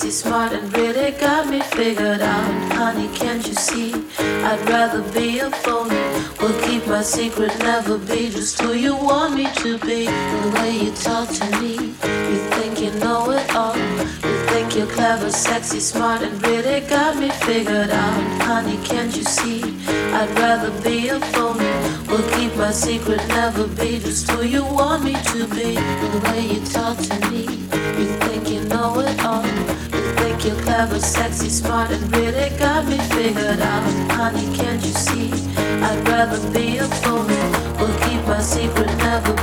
sexy, smart, and really got me figured out. Honey, can't you see? I'd rather be a phony. Will keep my secret, never be just who you want me to be. The way you talk to me, you think you know it all. You think you're clever, sexy, smart, and really got me figured out. Honey, can't you see? I'd rather be a phony. Will keep my secret, never be just who you want me to be. The way you talk to me, You think you're clever, sexy, smart, and really got me figured out. Honey, can't you see? I'd rather be a phony. Will keep my secret, never